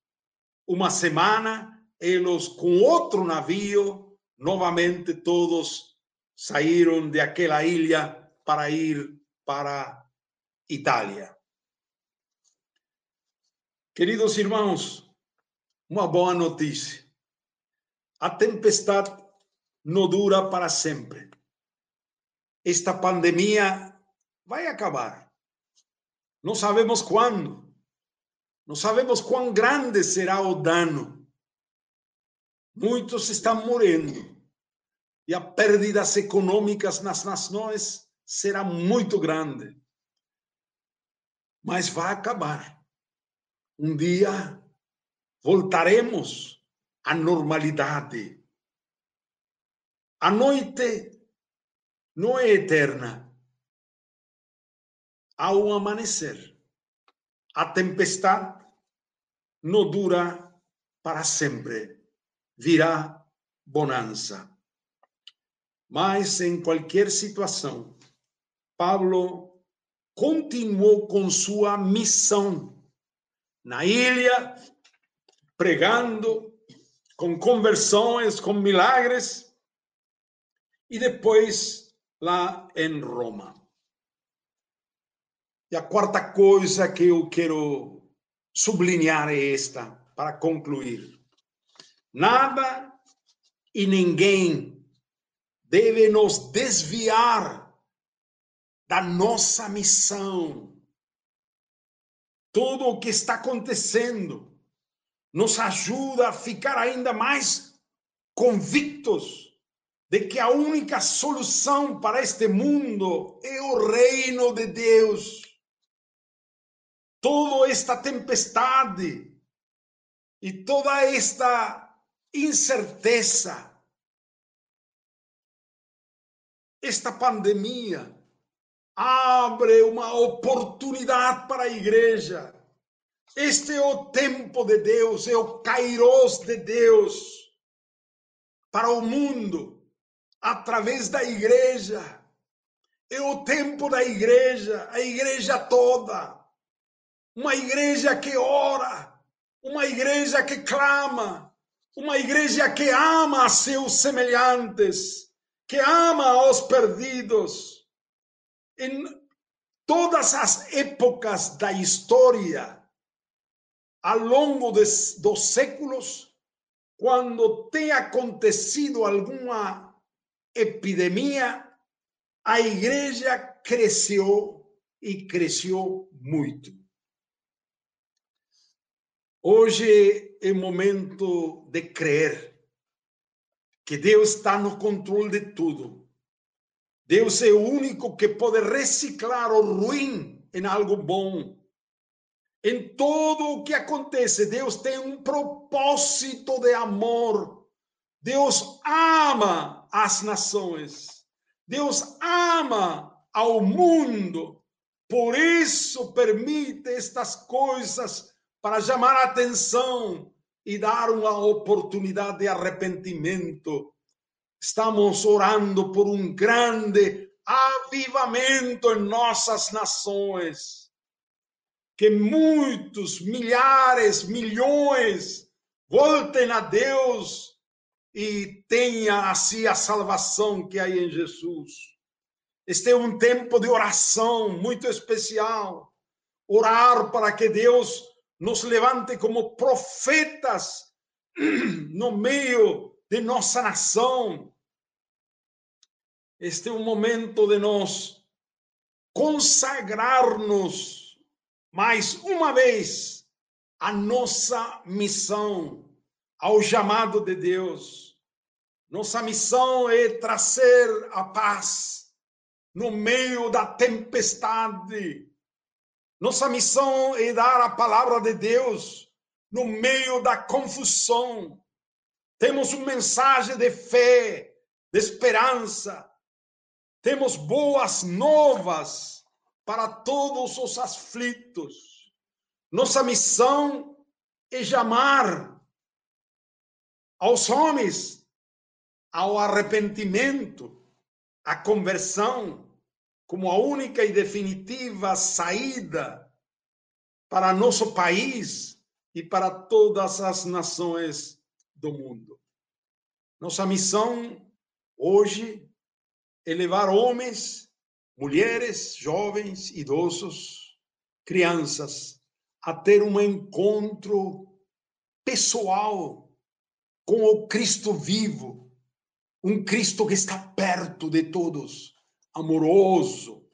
uma semana, eles com outro navio, novamente todos saíram de aquela ilha para ir para Itália. Queridos irmãos, uma boa notícia. A tempestade não dura para sempre. Esta pandemia vai acabar. Não sabemos quando. Não sabemos quão grande será o dano. Muitos estão morrendo. E a pérdidas econômicas nas nações será muito grande. Mas vai acabar. Um dia voltaremos à normalidade. A noite não é eterna. Um amanhecer. A tempestade não dura para sempre. Virá bonança. Mas em qualquer situação, Paulo continuou com sua missão na ilha pregando, com conversões, com milagres, e depois lá em Roma. E a quarta coisa que eu quero sublinhar é esta, para concluir. Nada e ninguém deve nos desviar da nossa missão. Tudo o que está acontecendo nos ajuda a ficar ainda mais convictos de que a única solução para este mundo é o reino de Deus. toda esta tempestade e toda esta incerteza, esta pandemia abre uma oportunidade para a igreja. Este é o tempo de Deus, é o kairos de Deus para o mundo, através da igreja. É o tempo da igreja, a igreja toda. Uma igreja que ora, uma igreja que clama, uma igreja que ama a seus semelhantes, que ama aos perdidos. Em todas as épocas da história, ao longo dos séculos, quando tem acontecido alguma epidemia, a igreja cresceu e cresceu muito. Hoje é momento de crer que Deus está no controle de tudo. Deus é o único que pode reciclar o ruim em algo bom. Em tudo o que acontece, Deus tem um propósito de amor. Deus ama as nações. Deus ama ao mundo. Por isso permite estas coisas para chamar a atenção e dar uma oportunidade de arrependimento. Estamos orando por um grande avivamento em nossas nações. Que muitos, milhares, milhões voltem a Deus e tenha assim a salvação que há em Jesus. Este é um tempo de oração muito especial. Orar para que Deus nos levante como profetas no meio de nossa nação. Este é um momento de nós consagrar-nos mais uma vez à nossa missão, ao chamado de Deus. Nossa missão é trazer a paz no meio da tempestade nossa missão é dar a palavra de Deus no meio da confusão. Temos uma mensagem de fé, de esperança. Temos boas novas para todos os aflitos. Nossa missão é chamar aos homens ao arrependimento, à conversão, como a única e definitiva saída para nosso país e para todas as nações do mundo. Nossa missão hoje é levar homens, mulheres, jovens, idosos, crianças a ter um encontro pessoal com o Cristo vivo, um Cristo que está perto de todos amoroso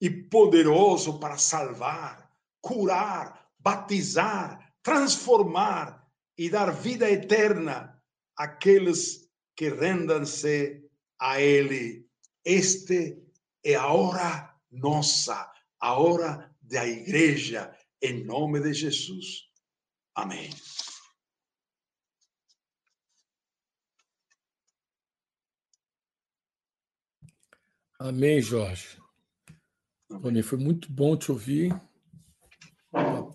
e poderoso para salvar, curar, batizar, transformar e dar vida eterna àqueles que rendam-se a Ele. Este é a hora nossa, a hora da igreja, em nome de Jesus. Amém. Amém, Jorge. Tony, foi muito bom te ouvir. Uma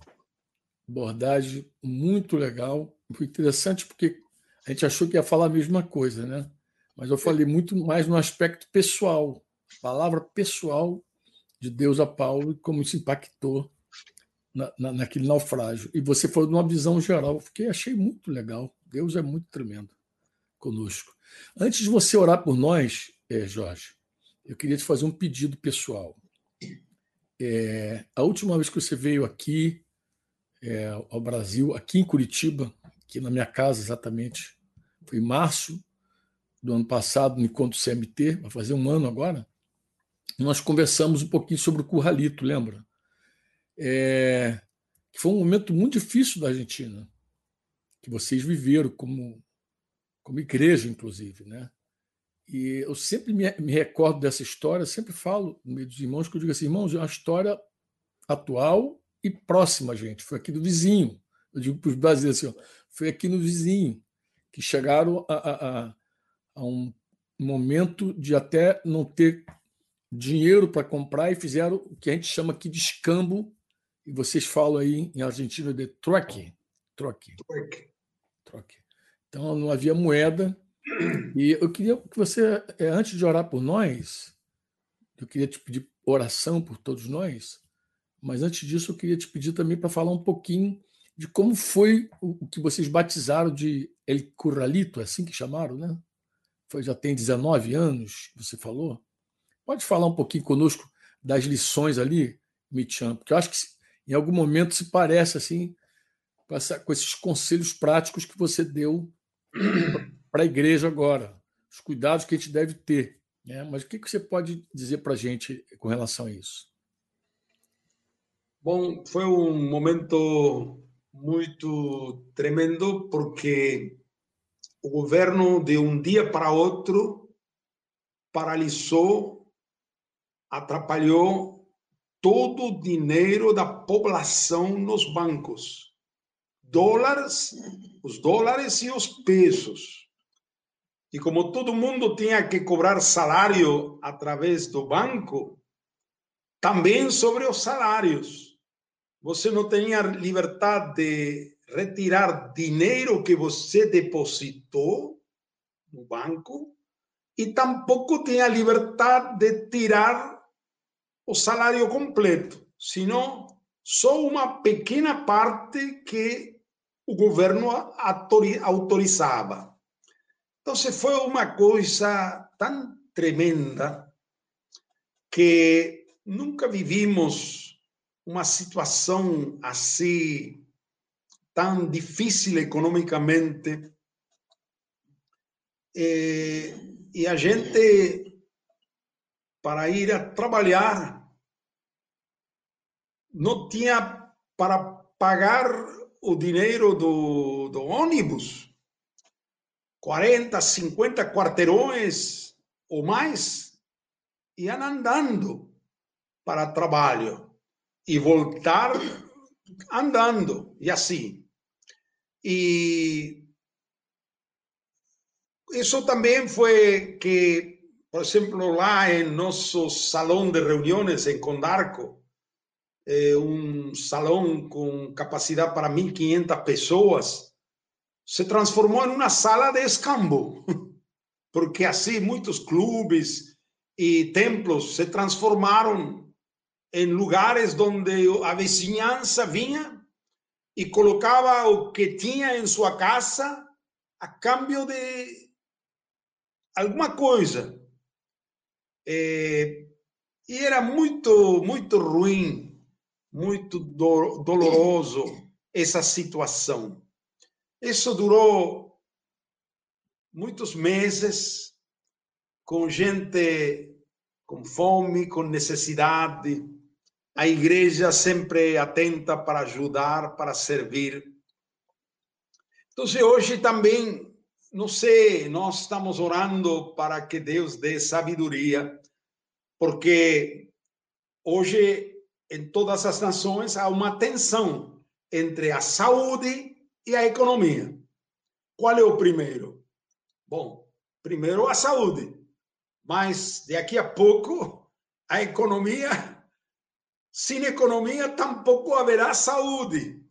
abordagem muito legal. Foi interessante porque a gente achou que ia falar a mesma coisa, né? Mas eu falei muito mais no aspecto pessoal, palavra pessoal de Deus a Paulo e como isso impactou na, na, naquele naufrágio. E você falou de uma visão geral, porque achei muito legal. Deus é muito tremendo conosco. Antes de você orar por nós, é, Jorge, eu queria te fazer um pedido pessoal. É, a última vez que você veio aqui é, ao Brasil, aqui em Curitiba, aqui na minha casa exatamente, foi em março do ano passado, no encontro CMT, vai fazer um ano agora, nós conversamos um pouquinho sobre o Curralito, lembra? É, foi um momento muito difícil da Argentina, que vocês viveram como, como igreja, inclusive, né? E eu sempre me, me recordo dessa história, sempre falo no meio dos irmãos, que eu digo assim, irmãos, é uma história atual e próxima, gente. Foi aqui do vizinho. Eu digo para os brasileiros assim, ó, foi aqui no vizinho que chegaram a, a, a um momento de até não ter dinheiro para comprar e fizeram o que a gente chama aqui de escambo, e vocês falam aí em Argentina de troque. Troque. Troque. troque. Então não havia moeda. E eu queria que você, é, antes de orar por nós, eu queria te pedir oração por todos nós, mas antes disso eu queria te pedir também para falar um pouquinho de como foi o que vocês batizaram de El Curralito, é assim que chamaram, né? Foi, já tem 19 anos, você falou. Pode falar um pouquinho conosco das lições ali, Michan, porque eu acho que em algum momento se parece assim com, essa, com esses conselhos práticos que você deu para a igreja agora, os cuidados que a gente deve ter. Né? Mas o que, que você pode dizer para a gente com relação a isso? Bom, foi um momento muito tremendo porque o governo de um dia para outro paralisou, atrapalhou todo o dinheiro da população nos bancos. Dólares, os dólares e os pesos. E como todo mundo tinha que cobrar salário através do banco, também sobre os salários. Você não tinha liberdade de retirar dinheiro que você depositou no banco e tampouco tinha liberdade de tirar o salário completo, senão só uma pequena parte que o governo autorizava. Então, foi uma coisa tão tremenda que nunca vivimos uma situação assim tão difícil economicamente. E, e a gente para ir a trabalhar, não tinha para pagar o dinheiro do, do ônibus. 40, 50 quarteirões ou mais, iam andando para trabalho e voltar andando, e assim. E isso também foi que por exemplo, lá em nosso salão de reuniões em Condarco, é um salão com capacidade para 1.500 pessoas, se transformou em uma sala de escambo, porque assim muitos clubes e templos se transformaram em lugares onde a vizinhança vinha e colocava o que tinha em sua casa a cambio de alguma coisa. É, e era muito, muito ruim, muito do, doloroso essa situação. Isso durou muitos meses, com gente com fome, com necessidade, a igreja sempre atenta para ajudar, para servir. Então, hoje também não sei, nós estamos orando para que Deus dê sabedoria, porque hoje em todas as nações há uma tensão entre a saúde e a economia. Qual é o primeiro? Bom, primeiro a saúde, mas daqui a pouco a economia, sem economia tampouco haverá saúde.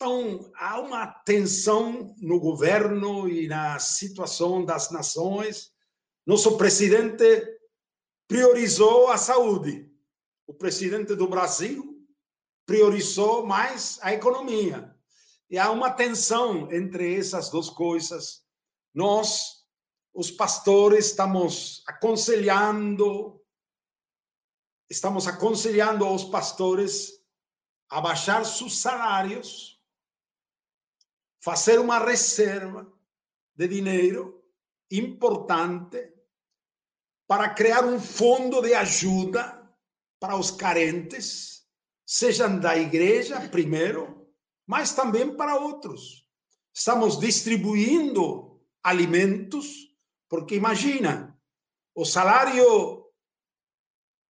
Então, há uma tensão no governo e na situação das nações. Nosso presidente priorizou a saúde. O presidente do Brasil priorizou mais a economia. E há uma tensão entre essas duas coisas. Nós, os pastores, estamos aconselhando, estamos aconselhando aos pastores a baixar seus salários fazer uma reserva de dinheiro importante para criar um fundo de ajuda para os carentes, sejam da igreja primeiro, mas também para outros. Estamos distribuindo alimentos, porque imagina, o salário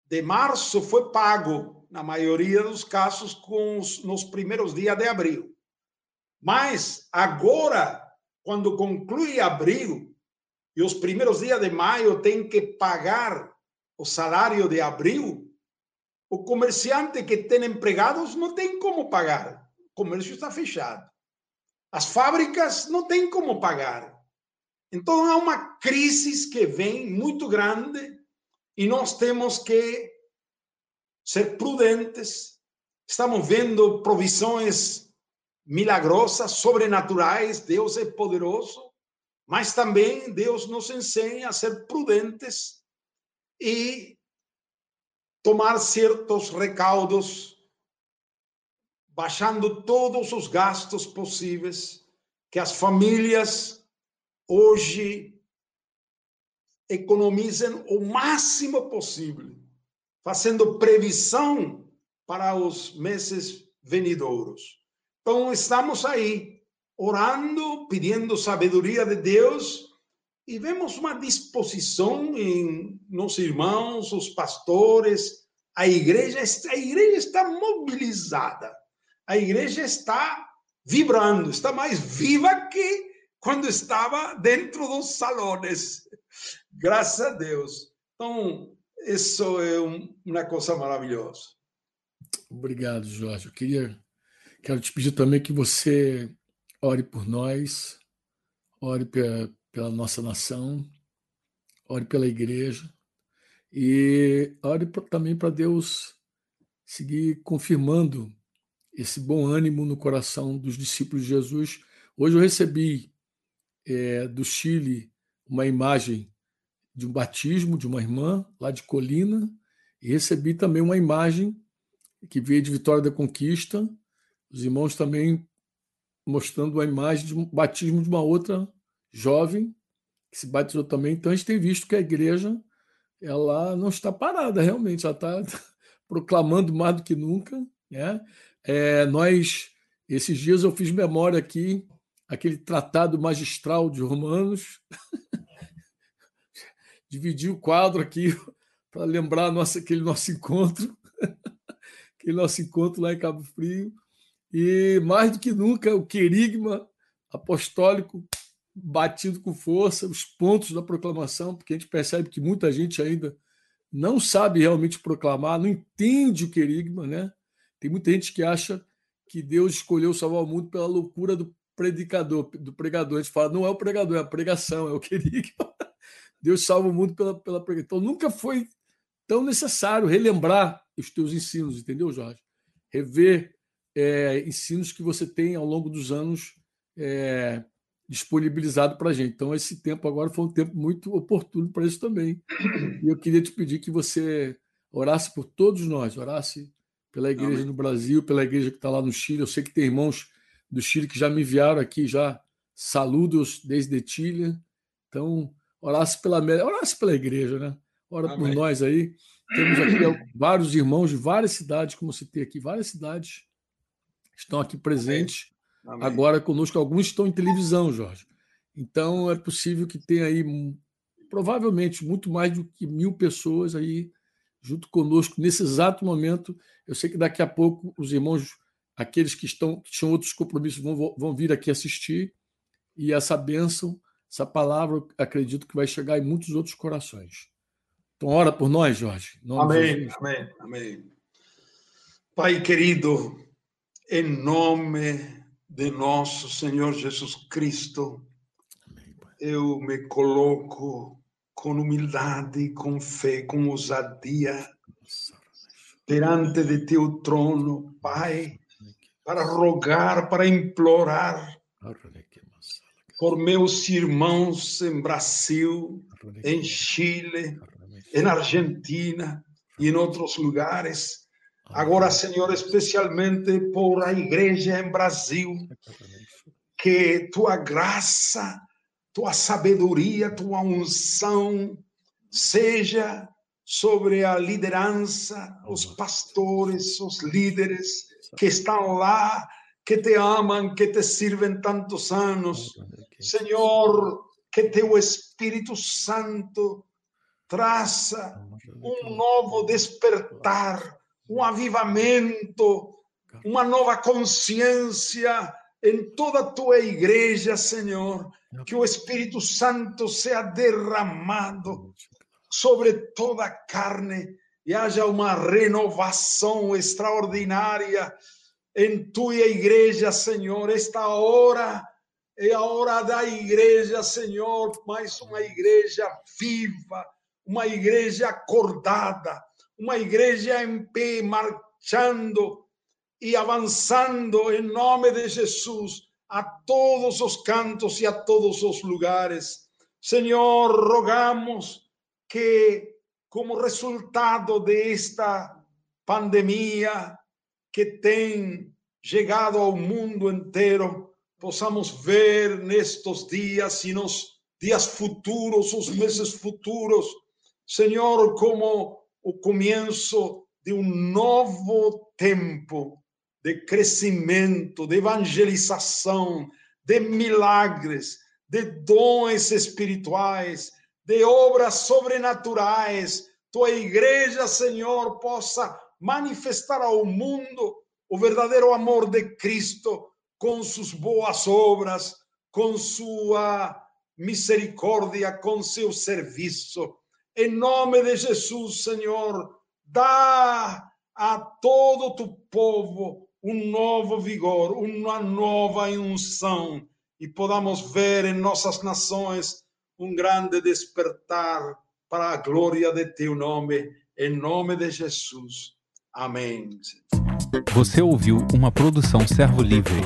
de março foi pago, na maioria dos casos, com os, nos primeiros dias de abril. Mas agora, quando conclui abril e os primeiros dias de maio tem que pagar o salário de abril, o comerciante que tem empregados não tem como pagar. O comércio está fechado. As fábricas não têm como pagar. Então há uma crise que vem muito grande e nós temos que ser prudentes. Estamos vendo provisões milagrosas, sobrenaturais. Deus é poderoso, mas também Deus nos ensina a ser prudentes e tomar certos recaudos, baixando todos os gastos possíveis que as famílias hoje economizem o máximo possível, fazendo previsão para os meses venidouros. Então, estamos aí, orando, pedindo sabedoria de Deus, e vemos uma disposição em nossos irmãos, os pastores, a igreja, a igreja está mobilizada, a igreja está vibrando, está mais viva que quando estava dentro dos salões. Graças a Deus. Então, isso é uma coisa maravilhosa. Obrigado, Jorge. Eu queria, quero te pedir também que você ore por nós, ore pela, nossa nação, ore pela igreja e ore também para Deus seguir confirmando esse bom ânimo no coração dos discípulos de Jesus. Hoje eu recebi é, do Chile uma imagem de um batismo de uma irmã lá de Colina e recebi também uma imagem que veio de Vitória da Conquista. Os irmãos também mostrando uma imagem de um batismo de uma outra jovem que se batizou também. Então a gente tem visto que a igreja ela não está parada realmente, ela está proclamando mais do que nunca. Né? É, nós esses dias eu fiz memória aqui aquele tratado magistral de Romanos. Dividi o quadro aqui para lembrar nossa, aquele nosso encontro, aquele nosso encontro lá em Cabo Frio. E mais do que nunca, o querigma apostólico batido com força, os pontos da proclamação, porque a gente percebe que muita gente ainda não sabe realmente proclamar, não entende o querigma, né? Tem muita gente que acha que Deus escolheu salvar o mundo pela loucura do predicador, do pregador. A gente fala, não é o pregador, é a pregação, é o querido. Deus salva o mundo pela, pela pregação. Então nunca foi tão necessário relembrar os teus ensinos, entendeu, Jorge? Rever é, ensinos que você tem ao longo dos anos é, disponibilizado para a gente. Então, esse tempo agora foi um tempo muito oportuno para isso também. E eu queria te pedir que você orasse por todos nós, orasse pela igreja Amém. no Brasil, pela igreja que está lá no Chile. Eu sei que tem irmãos do Chile que já me enviaram aqui já saludos desde Chile. Então, orasse pela orasse pela igreja, né? Ora Amém. por nós aí. Temos aqui vários irmãos de várias cidades, como citei aqui, várias cidades estão aqui presentes. Amém. Agora conosco, alguns estão em televisão, Jorge. Então é possível que tenha aí provavelmente muito mais do que mil pessoas aí junto conosco nesse exato momento. Eu sei que daqui a pouco os irmãos aqueles que estão que tinham outros compromissos vão, vão vir aqui assistir e essa bênção, essa palavra, acredito que vai chegar em muitos outros corações. Então, ora por nós, Jorge. Amém, amém, amém. Pai querido, em nome de nosso Senhor Jesus Cristo, eu me coloco com humildade, com fé, com ousadia perante de teu trono, Pai para rogar, para implorar por meus irmãos em Brasil, em Chile, em Argentina e em outros lugares. Agora, Senhor, especialmente por a igreja em Brasil, que tua graça, tua sabedoria, tua unção seja sobre a liderança, os pastores, os líderes, que estão lá, que te amam, que te servem tantos anos. Senhor, que teu Espírito Santo traça um novo despertar um avivamento, uma nova consciência em toda a tua igreja, Senhor. Que o Espírito Santo seja derramado sobre toda a carne e haja uma renovação extraordinária em tua igreja, Senhor. Esta hora é a hora da igreja, Senhor, mais uma igreja viva, uma igreja acordada, uma igreja em pé, marchando e avançando em nome de Jesus a todos os cantos e a todos os lugares. Senhor, rogamos que, como resultado desta pandemia que tem chegado ao mundo inteiro, possamos ver nestes dias e nos dias futuros, os meses futuros, Senhor, como o começo de um novo tempo de crescimento, de evangelização, de milagres, de dons espirituais, de obras sobrenaturais. Tua igreja, Senhor, possa manifestar ao mundo o verdadeiro amor de Cristo com suas boas obras, com sua misericórdia, com seu serviço. Em nome de Jesus, Senhor, dá a todo o povo um novo vigor, uma nova unção e podamos ver em nossas nações um grande despertar para a glória de teu nome, em nome de Jesus. Amém. Você ouviu uma produção Servo Livre.